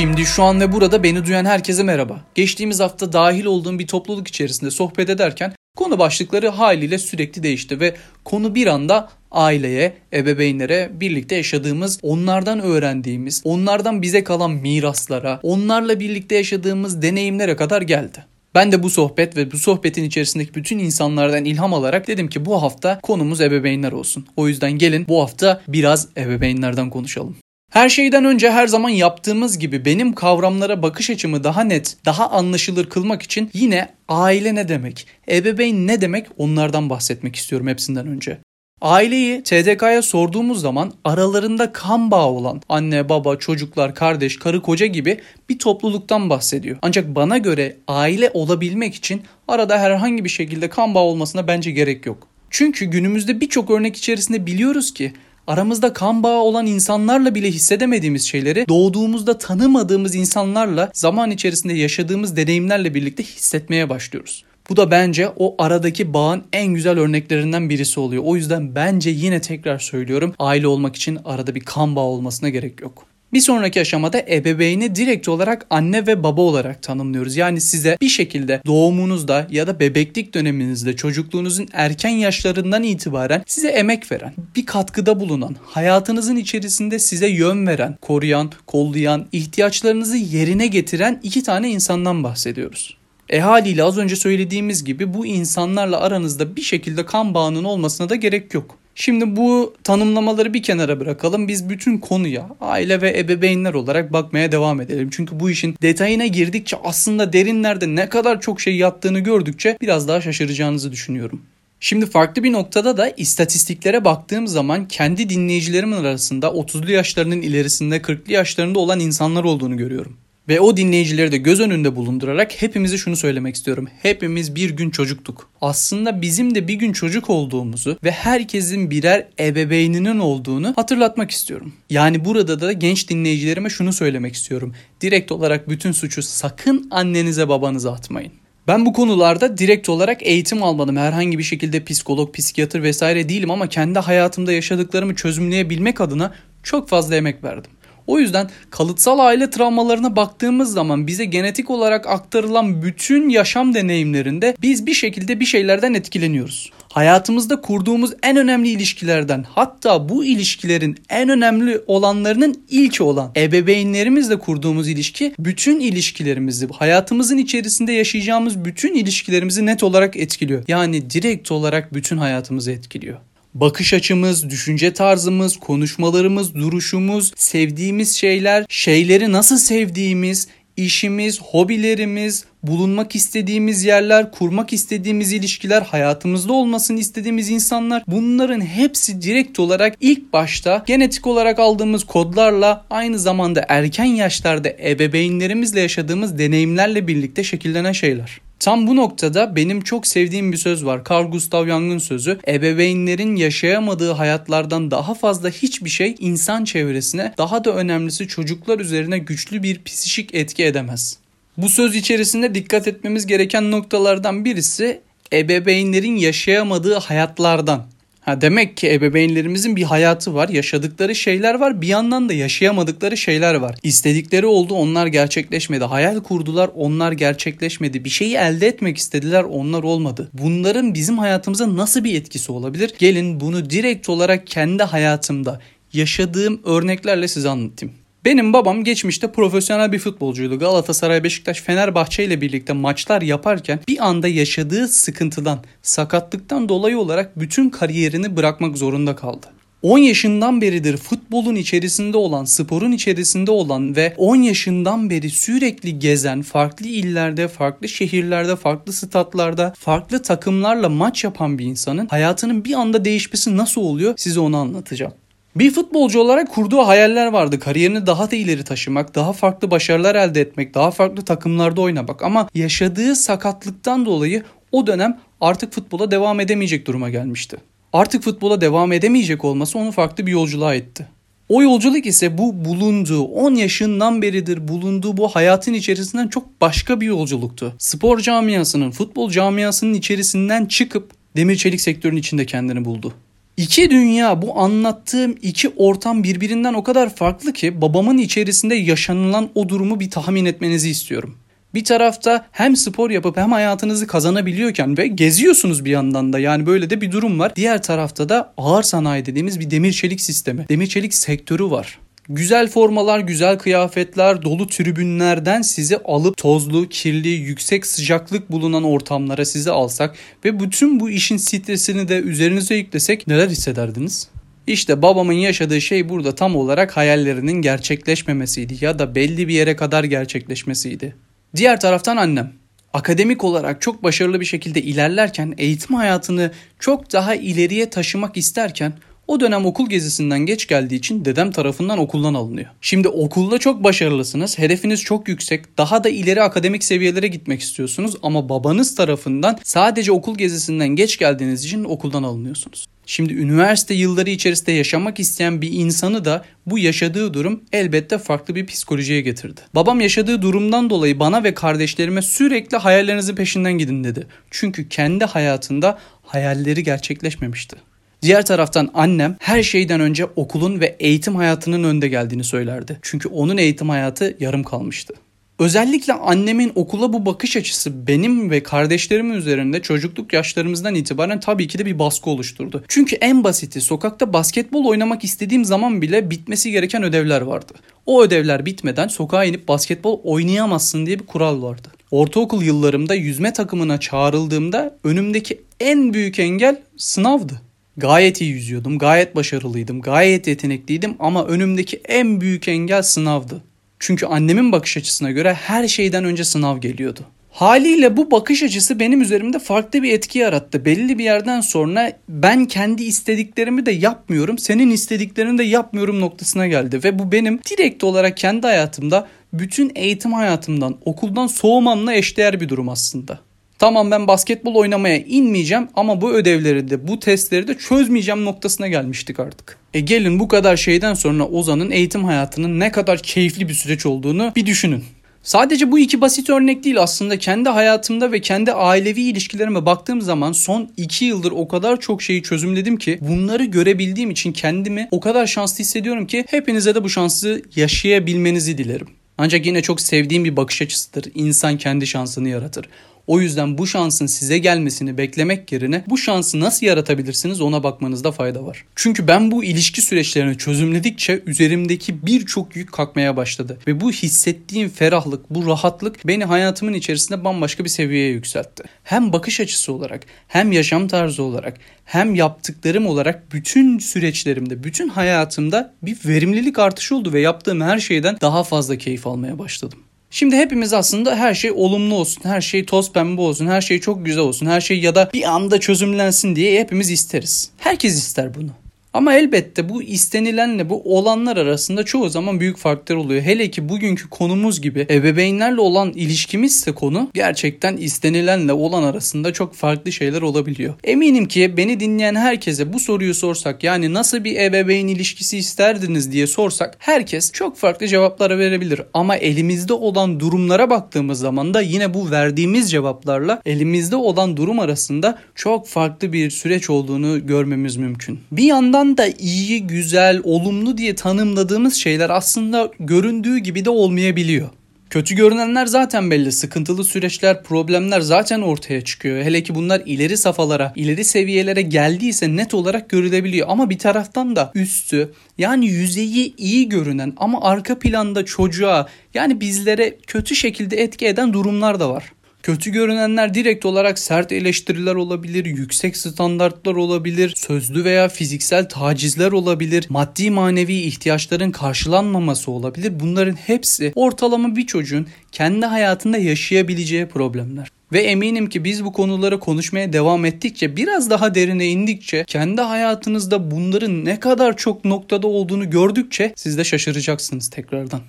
Şimdi şu an ve burada beni duyan herkese merhaba. Geçtiğimiz hafta dahil olduğum bir topluluk içerisinde sohbet ederken konu başlıkları haliyle sürekli değişti ve konu bir anda aileye, ebeveynlere, birlikte yaşadığımız, onlardan öğrendiğimiz, onlardan bize kalan miraslara, onlarla birlikte yaşadığımız deneyimlere kadar geldi. Ben de bu sohbet ve bu sohbetin içerisindeki bütün insanlardan ilham alarak dedim ki bu hafta konumuz ebeveynler olsun. O yüzden gelin bu hafta biraz ebeveynlerden konuşalım. Her şeyden önce her zaman yaptığımız gibi benim kavramlara bakış açımı daha net, daha anlaşılır kılmak için yine aile ne demek, ebeveyn ne demek onlardan bahsetmek istiyorum hepsinden önce. Aileyi TDK'ya sorduğumuz zaman aralarında kan bağı olan anne, baba, çocuklar, kardeş, karı, koca gibi bir topluluktan bahsediyor. Ancak bana göre aile olabilmek için arada herhangi bir şekilde kan bağı olmasına bence gerek yok. Çünkü günümüzde birçok örnek içerisinde biliyoruz ki aramızda kan bağı olan insanlarla bile hissedemediğimiz şeyleri doğduğumuzda tanımadığımız insanlarla zaman içerisinde yaşadığımız deneyimlerle birlikte hissetmeye başlıyoruz. Bu da bence o aradaki bağın en güzel örneklerinden birisi oluyor. O yüzden bence yine tekrar söylüyorum aile olmak için arada bir kan bağı olmasına gerek yok. Bir sonraki aşamada ebeveyni direkt olarak anne ve baba olarak tanımlıyoruz. Yani size bir şekilde doğumunuzda ya da bebeklik döneminizde çocukluğunuzun erken yaşlarından itibaren size emek veren, bir katkıda bulunan, hayatınızın içerisinde size yön veren, koruyan, kollayan, ihtiyaçlarınızı yerine getiren iki tane insandan bahsediyoruz. E haliyle az önce söylediğimiz gibi bu insanlarla aranızda bir şekilde kan bağının olmasına da gerek yok. Şimdi bu tanımlamaları bir kenara bırakalım. Biz bütün konuya aile ve ebeveynler olarak bakmaya devam edelim. Çünkü bu işin detayına girdikçe aslında derinlerde ne kadar çok şey yattığını gördükçe biraz daha şaşıracağınızı düşünüyorum. Şimdi farklı bir noktada da istatistiklere baktığım zaman kendi dinleyicilerimin arasında 30'lu yaşlarının ilerisinde 40'lı yaşlarında olan insanlar olduğunu görüyorum. Ve o dinleyicileri de göz önünde bulundurarak hepimizi şunu söylemek istiyorum. Hepimiz bir gün çocuktuk. Aslında bizim de bir gün çocuk olduğumuzu ve herkesin birer ebeveyninin olduğunu hatırlatmak istiyorum. Yani burada da genç dinleyicilerime şunu söylemek istiyorum. Direkt olarak bütün suçu sakın annenize babanıza atmayın. Ben bu konularda direkt olarak eğitim almadım. Herhangi bir şekilde psikolog, psikiyatr vesaire değilim ama kendi hayatımda yaşadıklarımı çözümleyebilmek adına çok fazla emek verdim. O yüzden kalıtsal aile travmalarına baktığımız zaman bize genetik olarak aktarılan bütün yaşam deneyimlerinde biz bir şekilde bir şeylerden etkileniyoruz. Hayatımızda kurduğumuz en önemli ilişkilerden hatta bu ilişkilerin en önemli olanlarının ilki olan ebeveynlerimizle kurduğumuz ilişki bütün ilişkilerimizi hayatımızın içerisinde yaşayacağımız bütün ilişkilerimizi net olarak etkiliyor. Yani direkt olarak bütün hayatımızı etkiliyor bakış açımız, düşünce tarzımız, konuşmalarımız, duruşumuz, sevdiğimiz şeyler, şeyleri nasıl sevdiğimiz, işimiz, hobilerimiz, bulunmak istediğimiz yerler, kurmak istediğimiz ilişkiler, hayatımızda olmasını istediğimiz insanlar bunların hepsi direkt olarak ilk başta genetik olarak aldığımız kodlarla aynı zamanda erken yaşlarda ebeveynlerimizle yaşadığımız deneyimlerle birlikte şekillenen şeyler. Tam bu noktada benim çok sevdiğim bir söz var. Carl Gustav Jung'un sözü. Ebeveynlerin yaşayamadığı hayatlardan daha fazla hiçbir şey insan çevresine, daha da önemlisi çocuklar üzerine güçlü bir psikik etki edemez. Bu söz içerisinde dikkat etmemiz gereken noktalardan birisi ebeveynlerin yaşayamadığı hayatlardan Ha demek ki ebeveynlerimizin bir hayatı var, yaşadıkları şeyler var, bir yandan da yaşayamadıkları şeyler var. İstedikleri oldu, onlar gerçekleşmedi. Hayal kurdular, onlar gerçekleşmedi. Bir şeyi elde etmek istediler, onlar olmadı. Bunların bizim hayatımıza nasıl bir etkisi olabilir? Gelin bunu direkt olarak kendi hayatımda yaşadığım örneklerle size anlatayım. Benim babam geçmişte profesyonel bir futbolcuydu. Galatasaray, Beşiktaş, Fenerbahçe ile birlikte maçlar yaparken bir anda yaşadığı sıkıntıdan, sakatlıktan dolayı olarak bütün kariyerini bırakmak zorunda kaldı. 10 yaşından beridir futbolun içerisinde olan, sporun içerisinde olan ve 10 yaşından beri sürekli gezen, farklı illerde, farklı şehirlerde, farklı statlarda, farklı takımlarla maç yapan bir insanın hayatının bir anda değişmesi nasıl oluyor size onu anlatacağım. Bir futbolcu olarak kurduğu hayaller vardı. Kariyerini daha da ileri taşımak, daha farklı başarılar elde etmek, daha farklı takımlarda oynamak. Ama yaşadığı sakatlıktan dolayı o dönem artık futbola devam edemeyecek duruma gelmişti. Artık futbola devam edemeyecek olması onu farklı bir yolculuğa etti. O yolculuk ise bu bulunduğu 10 yaşından beridir bulunduğu bu hayatın içerisinden çok başka bir yolculuktu. Spor camiasının, futbol camiasının içerisinden çıkıp demir çelik sektörünün içinde kendini buldu. İki dünya bu anlattığım iki ortam birbirinden o kadar farklı ki babamın içerisinde yaşanılan o durumu bir tahmin etmenizi istiyorum. Bir tarafta hem spor yapıp hem hayatınızı kazanabiliyorken ve geziyorsunuz bir yandan da yani böyle de bir durum var. Diğer tarafta da ağır sanayi dediğimiz bir demir çelik sistemi, demir çelik sektörü var. Güzel formalar, güzel kıyafetler, dolu tribünlerden sizi alıp tozlu, kirli, yüksek sıcaklık bulunan ortamlara sizi alsak ve bütün bu işin stresini de üzerinize yüklesek neler hissederdiniz? İşte babamın yaşadığı şey burada tam olarak hayallerinin gerçekleşmemesiydi ya da belli bir yere kadar gerçekleşmesiydi. Diğer taraftan annem. Akademik olarak çok başarılı bir şekilde ilerlerken eğitim hayatını çok daha ileriye taşımak isterken o dönem okul gezisinden geç geldiği için dedem tarafından okuldan alınıyor. Şimdi okulda çok başarılısınız, hedefiniz çok yüksek, daha da ileri akademik seviyelere gitmek istiyorsunuz ama babanız tarafından sadece okul gezisinden geç geldiğiniz için okuldan alınıyorsunuz. Şimdi üniversite yılları içerisinde yaşamak isteyen bir insanı da bu yaşadığı durum elbette farklı bir psikolojiye getirdi. Babam yaşadığı durumdan dolayı bana ve kardeşlerime sürekli hayallerinizin peşinden gidin dedi. Çünkü kendi hayatında hayalleri gerçekleşmemişti. Diğer taraftan annem her şeyden önce okulun ve eğitim hayatının önde geldiğini söylerdi. Çünkü onun eğitim hayatı yarım kalmıştı. Özellikle annemin okula bu bakış açısı benim ve kardeşlerimin üzerinde çocukluk yaşlarımızdan itibaren tabii ki de bir baskı oluşturdu. Çünkü en basiti sokakta basketbol oynamak istediğim zaman bile bitmesi gereken ödevler vardı. O ödevler bitmeden sokağa inip basketbol oynayamazsın diye bir kural vardı. Ortaokul yıllarımda yüzme takımına çağrıldığımda önümdeki en büyük engel sınavdı. Gayet iyi yüzüyordum, gayet başarılıydım, gayet yetenekliydim ama önümdeki en büyük engel sınavdı. Çünkü annemin bakış açısına göre her şeyden önce sınav geliyordu. Haliyle bu bakış açısı benim üzerimde farklı bir etki yarattı. Belli bir yerden sonra ben kendi istediklerimi de yapmıyorum, senin istediklerini de yapmıyorum noktasına geldi. Ve bu benim direkt olarak kendi hayatımda bütün eğitim hayatımdan, okuldan soğumamla eşdeğer bir durum aslında. Tamam ben basketbol oynamaya inmeyeceğim ama bu ödevleri de bu testleri de çözmeyeceğim noktasına gelmiştik artık. E gelin bu kadar şeyden sonra Ozan'ın eğitim hayatının ne kadar keyifli bir süreç olduğunu bir düşünün. Sadece bu iki basit örnek değil aslında kendi hayatımda ve kendi ailevi ilişkilerime baktığım zaman son iki yıldır o kadar çok şeyi çözümledim ki bunları görebildiğim için kendimi o kadar şanslı hissediyorum ki hepinize de bu şansı yaşayabilmenizi dilerim. Ancak yine çok sevdiğim bir bakış açısıdır. İnsan kendi şansını yaratır. O yüzden bu şansın size gelmesini beklemek yerine bu şansı nasıl yaratabilirsiniz ona bakmanızda fayda var. Çünkü ben bu ilişki süreçlerini çözümledikçe üzerimdeki birçok yük kalkmaya başladı. Ve bu hissettiğim ferahlık, bu rahatlık beni hayatımın içerisinde bambaşka bir seviyeye yükseltti. Hem bakış açısı olarak, hem yaşam tarzı olarak, hem yaptıklarım olarak bütün süreçlerimde, bütün hayatımda bir verimlilik artışı oldu ve yaptığım her şeyden daha fazla keyif almaya başladım. Şimdi hepimiz aslında her şey olumlu olsun, her şey toz pembe olsun, her şey çok güzel olsun, her şey ya da bir anda çözümlensin diye hepimiz isteriz. Herkes ister bunu. Ama elbette bu istenilenle bu olanlar arasında çoğu zaman büyük farklar oluyor. Hele ki bugünkü konumuz gibi ebeveynlerle olan ilişkimizse konu gerçekten istenilenle olan arasında çok farklı şeyler olabiliyor. Eminim ki beni dinleyen herkese bu soruyu sorsak yani nasıl bir ebeveyn ilişkisi isterdiniz diye sorsak herkes çok farklı cevaplara verebilir. Ama elimizde olan durumlara baktığımız zaman da yine bu verdiğimiz cevaplarla elimizde olan durum arasında çok farklı bir süreç olduğunu görmemiz mümkün. Bir yandan yandan da iyi, güzel, olumlu diye tanımladığımız şeyler aslında göründüğü gibi de olmayabiliyor. Kötü görünenler zaten belli. Sıkıntılı süreçler, problemler zaten ortaya çıkıyor. Hele ki bunlar ileri safhalara, ileri seviyelere geldiyse net olarak görülebiliyor. Ama bir taraftan da üstü yani yüzeyi iyi görünen ama arka planda çocuğa yani bizlere kötü şekilde etki eden durumlar da var. Kötü görünenler direkt olarak sert eleştiriler olabilir, yüksek standartlar olabilir, sözlü veya fiziksel tacizler olabilir, maddi manevi ihtiyaçların karşılanmaması olabilir. Bunların hepsi ortalama bir çocuğun kendi hayatında yaşayabileceği problemler. Ve eminim ki biz bu konuları konuşmaya devam ettikçe biraz daha derine indikçe kendi hayatınızda bunların ne kadar çok noktada olduğunu gördükçe siz de şaşıracaksınız tekrardan.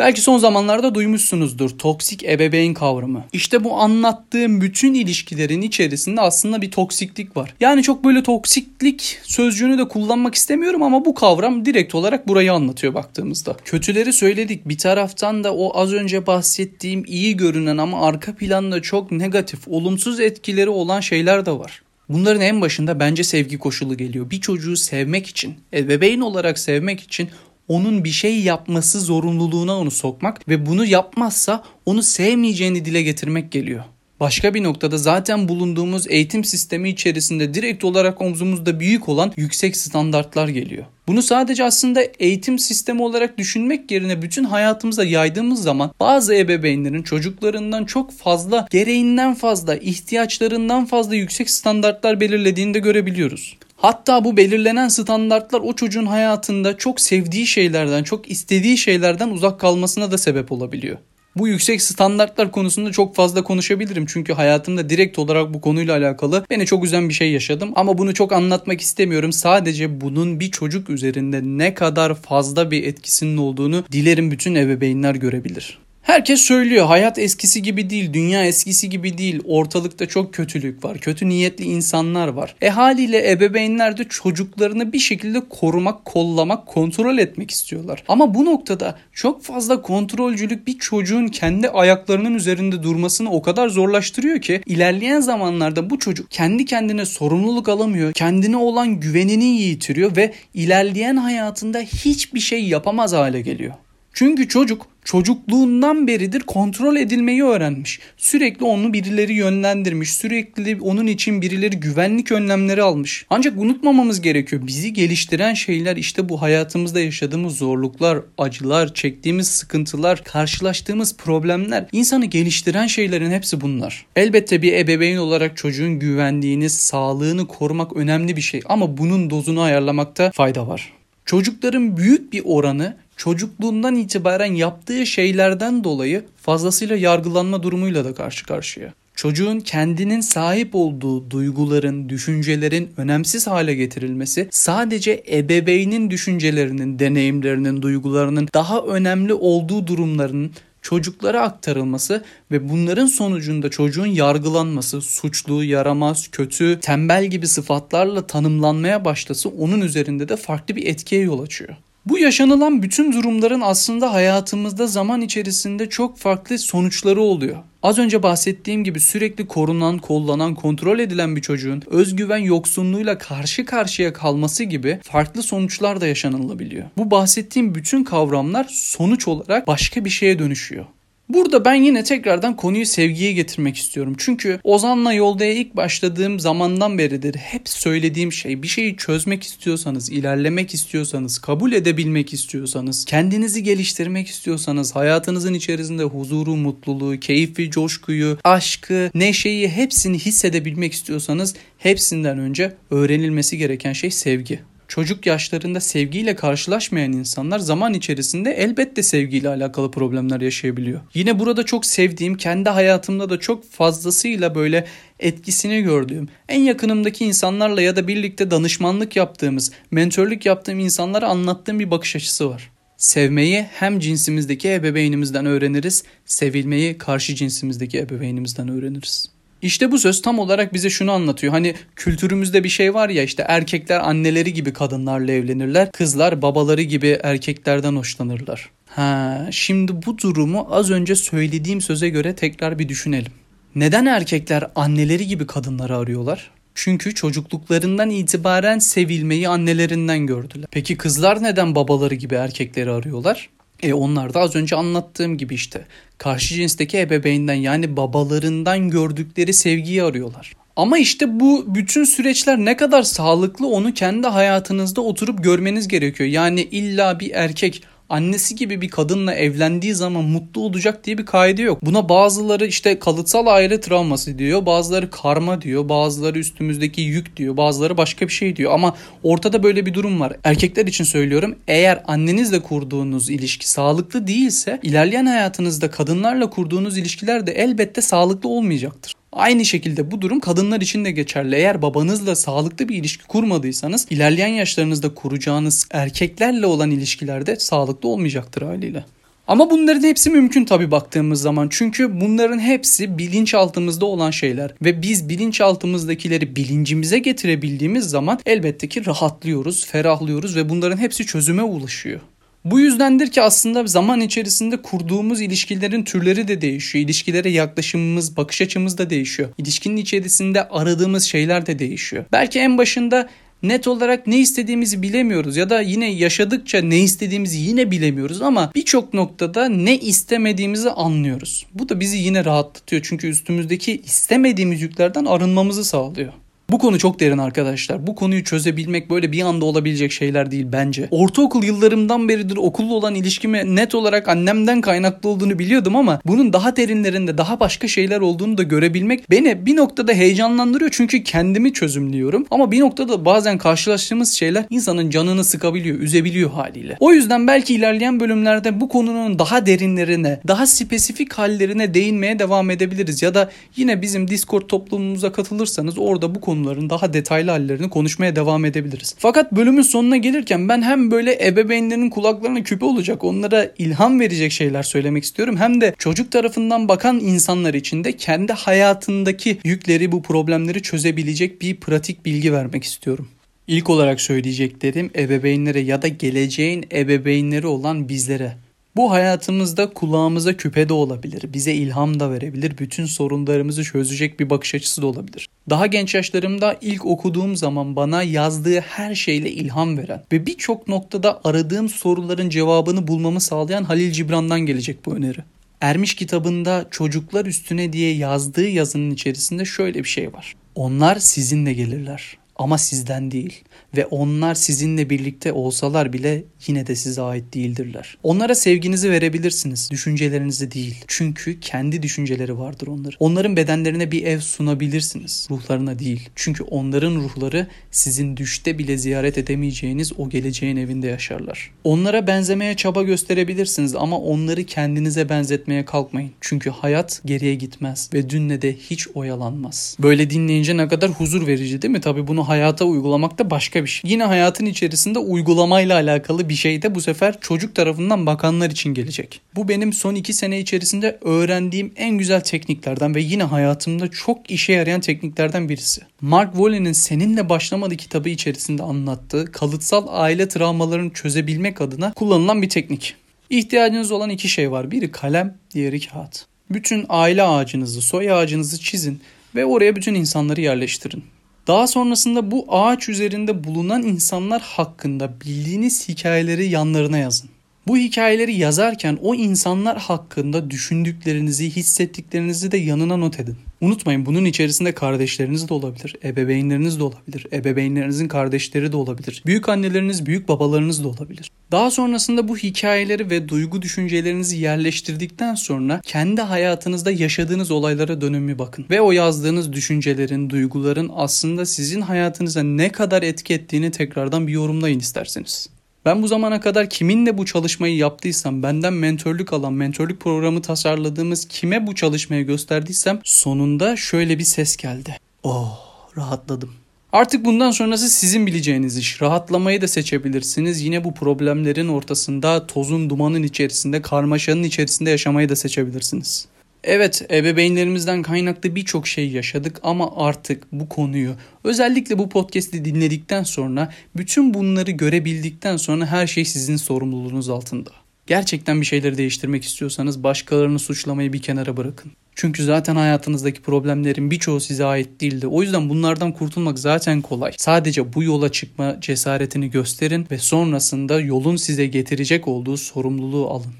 Belki son zamanlarda duymuşsunuzdur toksik ebeveyn kavramı. İşte bu anlattığım bütün ilişkilerin içerisinde aslında bir toksiklik var. Yani çok böyle toksiklik sözcüğünü de kullanmak istemiyorum ama bu kavram direkt olarak burayı anlatıyor baktığımızda. Kötüleri söyledik. Bir taraftan da o az önce bahsettiğim iyi görünen ama arka planda çok negatif, olumsuz etkileri olan şeyler de var. Bunların en başında bence sevgi koşulu geliyor. Bir çocuğu sevmek için, ebeveyn olarak sevmek için onun bir şey yapması zorunluluğuna onu sokmak ve bunu yapmazsa onu sevmeyeceğini dile getirmek geliyor. Başka bir noktada zaten bulunduğumuz eğitim sistemi içerisinde direkt olarak omzumuzda büyük olan yüksek standartlar geliyor. Bunu sadece aslında eğitim sistemi olarak düşünmek yerine bütün hayatımıza yaydığımız zaman bazı ebeveynlerin çocuklarından çok fazla, gereğinden fazla, ihtiyaçlarından fazla yüksek standartlar belirlediğini de görebiliyoruz. Hatta bu belirlenen standartlar o çocuğun hayatında çok sevdiği şeylerden, çok istediği şeylerden uzak kalmasına da sebep olabiliyor. Bu yüksek standartlar konusunda çok fazla konuşabilirim. Çünkü hayatımda direkt olarak bu konuyla alakalı beni çok üzen bir şey yaşadım. Ama bunu çok anlatmak istemiyorum. Sadece bunun bir çocuk üzerinde ne kadar fazla bir etkisinin olduğunu dilerim bütün ebeveynler görebilir. Herkes söylüyor hayat eskisi gibi değil, dünya eskisi gibi değil, ortalıkta çok kötülük var, kötü niyetli insanlar var. E haliyle ebeveynler de çocuklarını bir şekilde korumak, kollamak, kontrol etmek istiyorlar. Ama bu noktada çok fazla kontrolcülük bir çocuğun kendi ayaklarının üzerinde durmasını o kadar zorlaştırıyor ki ilerleyen zamanlarda bu çocuk kendi kendine sorumluluk alamıyor, kendine olan güvenini yitiriyor ve ilerleyen hayatında hiçbir şey yapamaz hale geliyor. Çünkü çocuk çocukluğundan beridir kontrol edilmeyi öğrenmiş. Sürekli onu birileri yönlendirmiş. Sürekli onun için birileri güvenlik önlemleri almış. Ancak unutmamamız gerekiyor. Bizi geliştiren şeyler işte bu hayatımızda yaşadığımız zorluklar, acılar, çektiğimiz sıkıntılar, karşılaştığımız problemler. İnsanı geliştiren şeylerin hepsi bunlar. Elbette bir ebeveyn olarak çocuğun güvenliğini, sağlığını korumak önemli bir şey ama bunun dozunu ayarlamakta fayda var. Çocukların büyük bir oranı çocukluğundan itibaren yaptığı şeylerden dolayı fazlasıyla yargılanma durumuyla da karşı karşıya. Çocuğun kendinin sahip olduğu duyguların, düşüncelerin önemsiz hale getirilmesi sadece ebeveynin düşüncelerinin, deneyimlerinin, duygularının daha önemli olduğu durumların çocuklara aktarılması ve bunların sonucunda çocuğun yargılanması, suçlu, yaramaz, kötü, tembel gibi sıfatlarla tanımlanmaya başlası onun üzerinde de farklı bir etkiye yol açıyor. Bu yaşanılan bütün durumların aslında hayatımızda zaman içerisinde çok farklı sonuçları oluyor. Az önce bahsettiğim gibi sürekli korunan, kollanan, kontrol edilen bir çocuğun özgüven yoksunluğuyla karşı karşıya kalması gibi farklı sonuçlar da yaşanılabiliyor. Bu bahsettiğim bütün kavramlar sonuç olarak başka bir şeye dönüşüyor. Burada ben yine tekrardan konuyu sevgiye getirmek istiyorum. Çünkü Ozan'la Yolda'ya ilk başladığım zamandan beridir hep söylediğim şey bir şeyi çözmek istiyorsanız, ilerlemek istiyorsanız, kabul edebilmek istiyorsanız, kendinizi geliştirmek istiyorsanız, hayatınızın içerisinde huzuru, mutluluğu, keyfi, coşkuyu, aşkı, neşeyi hepsini hissedebilmek istiyorsanız hepsinden önce öğrenilmesi gereken şey sevgi çocuk yaşlarında sevgiyle karşılaşmayan insanlar zaman içerisinde elbette sevgiyle alakalı problemler yaşayabiliyor. Yine burada çok sevdiğim, kendi hayatımda da çok fazlasıyla böyle etkisini gördüğüm, en yakınımdaki insanlarla ya da birlikte danışmanlık yaptığımız, mentörlük yaptığım insanlara anlattığım bir bakış açısı var. Sevmeyi hem cinsimizdeki ebeveynimizden öğreniriz, sevilmeyi karşı cinsimizdeki ebeveynimizden öğreniriz. İşte bu söz tam olarak bize şunu anlatıyor. Hani kültürümüzde bir şey var ya işte erkekler anneleri gibi kadınlarla evlenirler. Kızlar babaları gibi erkeklerden hoşlanırlar. Ha, şimdi bu durumu az önce söylediğim söze göre tekrar bir düşünelim. Neden erkekler anneleri gibi kadınları arıyorlar? Çünkü çocukluklarından itibaren sevilmeyi annelerinden gördüler. Peki kızlar neden babaları gibi erkekleri arıyorlar? E onlar da az önce anlattığım gibi işte karşı cinsteki ebeveynden yani babalarından gördükleri sevgiyi arıyorlar. Ama işte bu bütün süreçler ne kadar sağlıklı onu kendi hayatınızda oturup görmeniz gerekiyor. Yani illa bir erkek annesi gibi bir kadınla evlendiği zaman mutlu olacak diye bir kaide yok. Buna bazıları işte kalıtsal aile travması diyor, bazıları karma diyor, bazıları üstümüzdeki yük diyor, bazıları başka bir şey diyor. Ama ortada böyle bir durum var. Erkekler için söylüyorum. Eğer annenizle kurduğunuz ilişki sağlıklı değilse ilerleyen hayatınızda kadınlarla kurduğunuz ilişkiler de elbette sağlıklı olmayacaktır. Aynı şekilde bu durum kadınlar için de geçerli. Eğer babanızla sağlıklı bir ilişki kurmadıysanız ilerleyen yaşlarınızda kuracağınız erkeklerle olan ilişkilerde sağlıklı olmayacaktır haliyle. Ama bunların hepsi mümkün tabi baktığımız zaman. Çünkü bunların hepsi bilinçaltımızda olan şeyler. Ve biz bilinçaltımızdakileri bilincimize getirebildiğimiz zaman elbette ki rahatlıyoruz, ferahlıyoruz ve bunların hepsi çözüme ulaşıyor. Bu yüzdendir ki aslında zaman içerisinde kurduğumuz ilişkilerin türleri de değişiyor. İlişkilere yaklaşımımız, bakış açımız da değişiyor. İlişkinin içerisinde aradığımız şeyler de değişiyor. Belki en başında net olarak ne istediğimizi bilemiyoruz ya da yine yaşadıkça ne istediğimizi yine bilemiyoruz ama birçok noktada ne istemediğimizi anlıyoruz. Bu da bizi yine rahatlatıyor çünkü üstümüzdeki istemediğimiz yüklerden arınmamızı sağlıyor. Bu konu çok derin arkadaşlar. Bu konuyu çözebilmek böyle bir anda olabilecek şeyler değil bence. Ortaokul yıllarımdan beridir okulla olan ilişkimi net olarak annemden kaynaklı olduğunu biliyordum ama bunun daha derinlerinde daha başka şeyler olduğunu da görebilmek beni bir noktada heyecanlandırıyor çünkü kendimi çözümlüyorum. Ama bir noktada bazen karşılaştığımız şeyler insanın canını sıkabiliyor, üzebiliyor haliyle. O yüzden belki ilerleyen bölümlerde bu konunun daha derinlerine, daha spesifik hallerine değinmeye devam edebiliriz ya da yine bizim Discord toplumumuza katılırsanız orada bu konu konuların daha detaylı hallerini konuşmaya devam edebiliriz. Fakat bölümün sonuna gelirken ben hem böyle ebeveynlerin kulaklarına küpe olacak, onlara ilham verecek şeyler söylemek istiyorum. Hem de çocuk tarafından bakan insanlar için de kendi hayatındaki yükleri, bu problemleri çözebilecek bir pratik bilgi vermek istiyorum. İlk olarak söyleyeceklerim ebeveynlere ya da geleceğin ebeveynleri olan bizlere. Bu hayatımızda kulağımıza küpe de olabilir, bize ilham da verebilir, bütün sorunlarımızı çözecek bir bakış açısı da olabilir. Daha genç yaşlarımda ilk okuduğum zaman bana yazdığı her şeyle ilham veren ve birçok noktada aradığım soruların cevabını bulmamı sağlayan Halil Cibran'dan gelecek bu öneri. Ermiş kitabında çocuklar üstüne diye yazdığı yazının içerisinde şöyle bir şey var. Onlar sizinle gelirler ama sizden değil ve onlar sizinle birlikte olsalar bile yine de size ait değildirler. Onlara sevginizi verebilirsiniz, düşüncelerinizi değil. Çünkü kendi düşünceleri vardır onların. Onların bedenlerine bir ev sunabilirsiniz, ruhlarına değil. Çünkü onların ruhları sizin düşte bile ziyaret edemeyeceğiniz o geleceğin evinde yaşarlar. Onlara benzemeye çaba gösterebilirsiniz ama onları kendinize benzetmeye kalkmayın. Çünkü hayat geriye gitmez ve dünle de hiç oyalanmaz. Böyle dinleyince ne kadar huzur verici değil mi? Tabii bunu hayata uygulamak da başka bir şey. Yine hayatın içerisinde uygulamayla alakalı bir şey de bu sefer çocuk tarafından bakanlar için gelecek. Bu benim son iki sene içerisinde öğrendiğim en güzel tekniklerden ve yine hayatımda çok işe yarayan tekniklerden birisi. Mark Wallen'in Seninle Başlamadı kitabı içerisinde anlattığı kalıtsal aile travmalarını çözebilmek adına kullanılan bir teknik. İhtiyacınız olan iki şey var. Biri kalem, diğeri kağıt. Bütün aile ağacınızı, soy ağacınızı çizin ve oraya bütün insanları yerleştirin. Daha sonrasında bu ağaç üzerinde bulunan insanlar hakkında bildiğiniz hikayeleri yanlarına yazın. Bu hikayeleri yazarken o insanlar hakkında düşündüklerinizi, hissettiklerinizi de yanına not edin. Unutmayın bunun içerisinde kardeşleriniz de olabilir, ebeveynleriniz de olabilir, ebeveynlerinizin kardeşleri de olabilir, büyük anneleriniz, büyük babalarınız da olabilir. Daha sonrasında bu hikayeleri ve duygu düşüncelerinizi yerleştirdikten sonra kendi hayatınızda yaşadığınız olaylara dönümü bakın. Ve o yazdığınız düşüncelerin, duyguların aslında sizin hayatınıza ne kadar etki ettiğini tekrardan bir yorumlayın isterseniz. Ben bu zamana kadar kiminle bu çalışmayı yaptıysam, benden mentörlük alan, mentörlük programı tasarladığımız kime bu çalışmayı gösterdiysem sonunda şöyle bir ses geldi. Oh, rahatladım. Artık bundan sonrası sizin bileceğiniz iş. Rahatlamayı da seçebilirsiniz. Yine bu problemlerin ortasında, tozun dumanın içerisinde, karmaşanın içerisinde yaşamayı da seçebilirsiniz. Evet, ebeveynlerimizden kaynaklı birçok şey yaşadık ama artık bu konuyu özellikle bu podcast'i dinledikten sonra bütün bunları görebildikten sonra her şey sizin sorumluluğunuz altında. Gerçekten bir şeyleri değiştirmek istiyorsanız başkalarını suçlamayı bir kenara bırakın. Çünkü zaten hayatınızdaki problemlerin birçoğu size ait değildi. O yüzden bunlardan kurtulmak zaten kolay. Sadece bu yola çıkma cesaretini gösterin ve sonrasında yolun size getirecek olduğu sorumluluğu alın.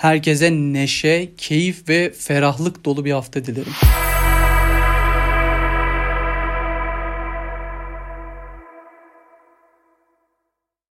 Herkese neşe, keyif ve ferahlık dolu bir hafta dilerim.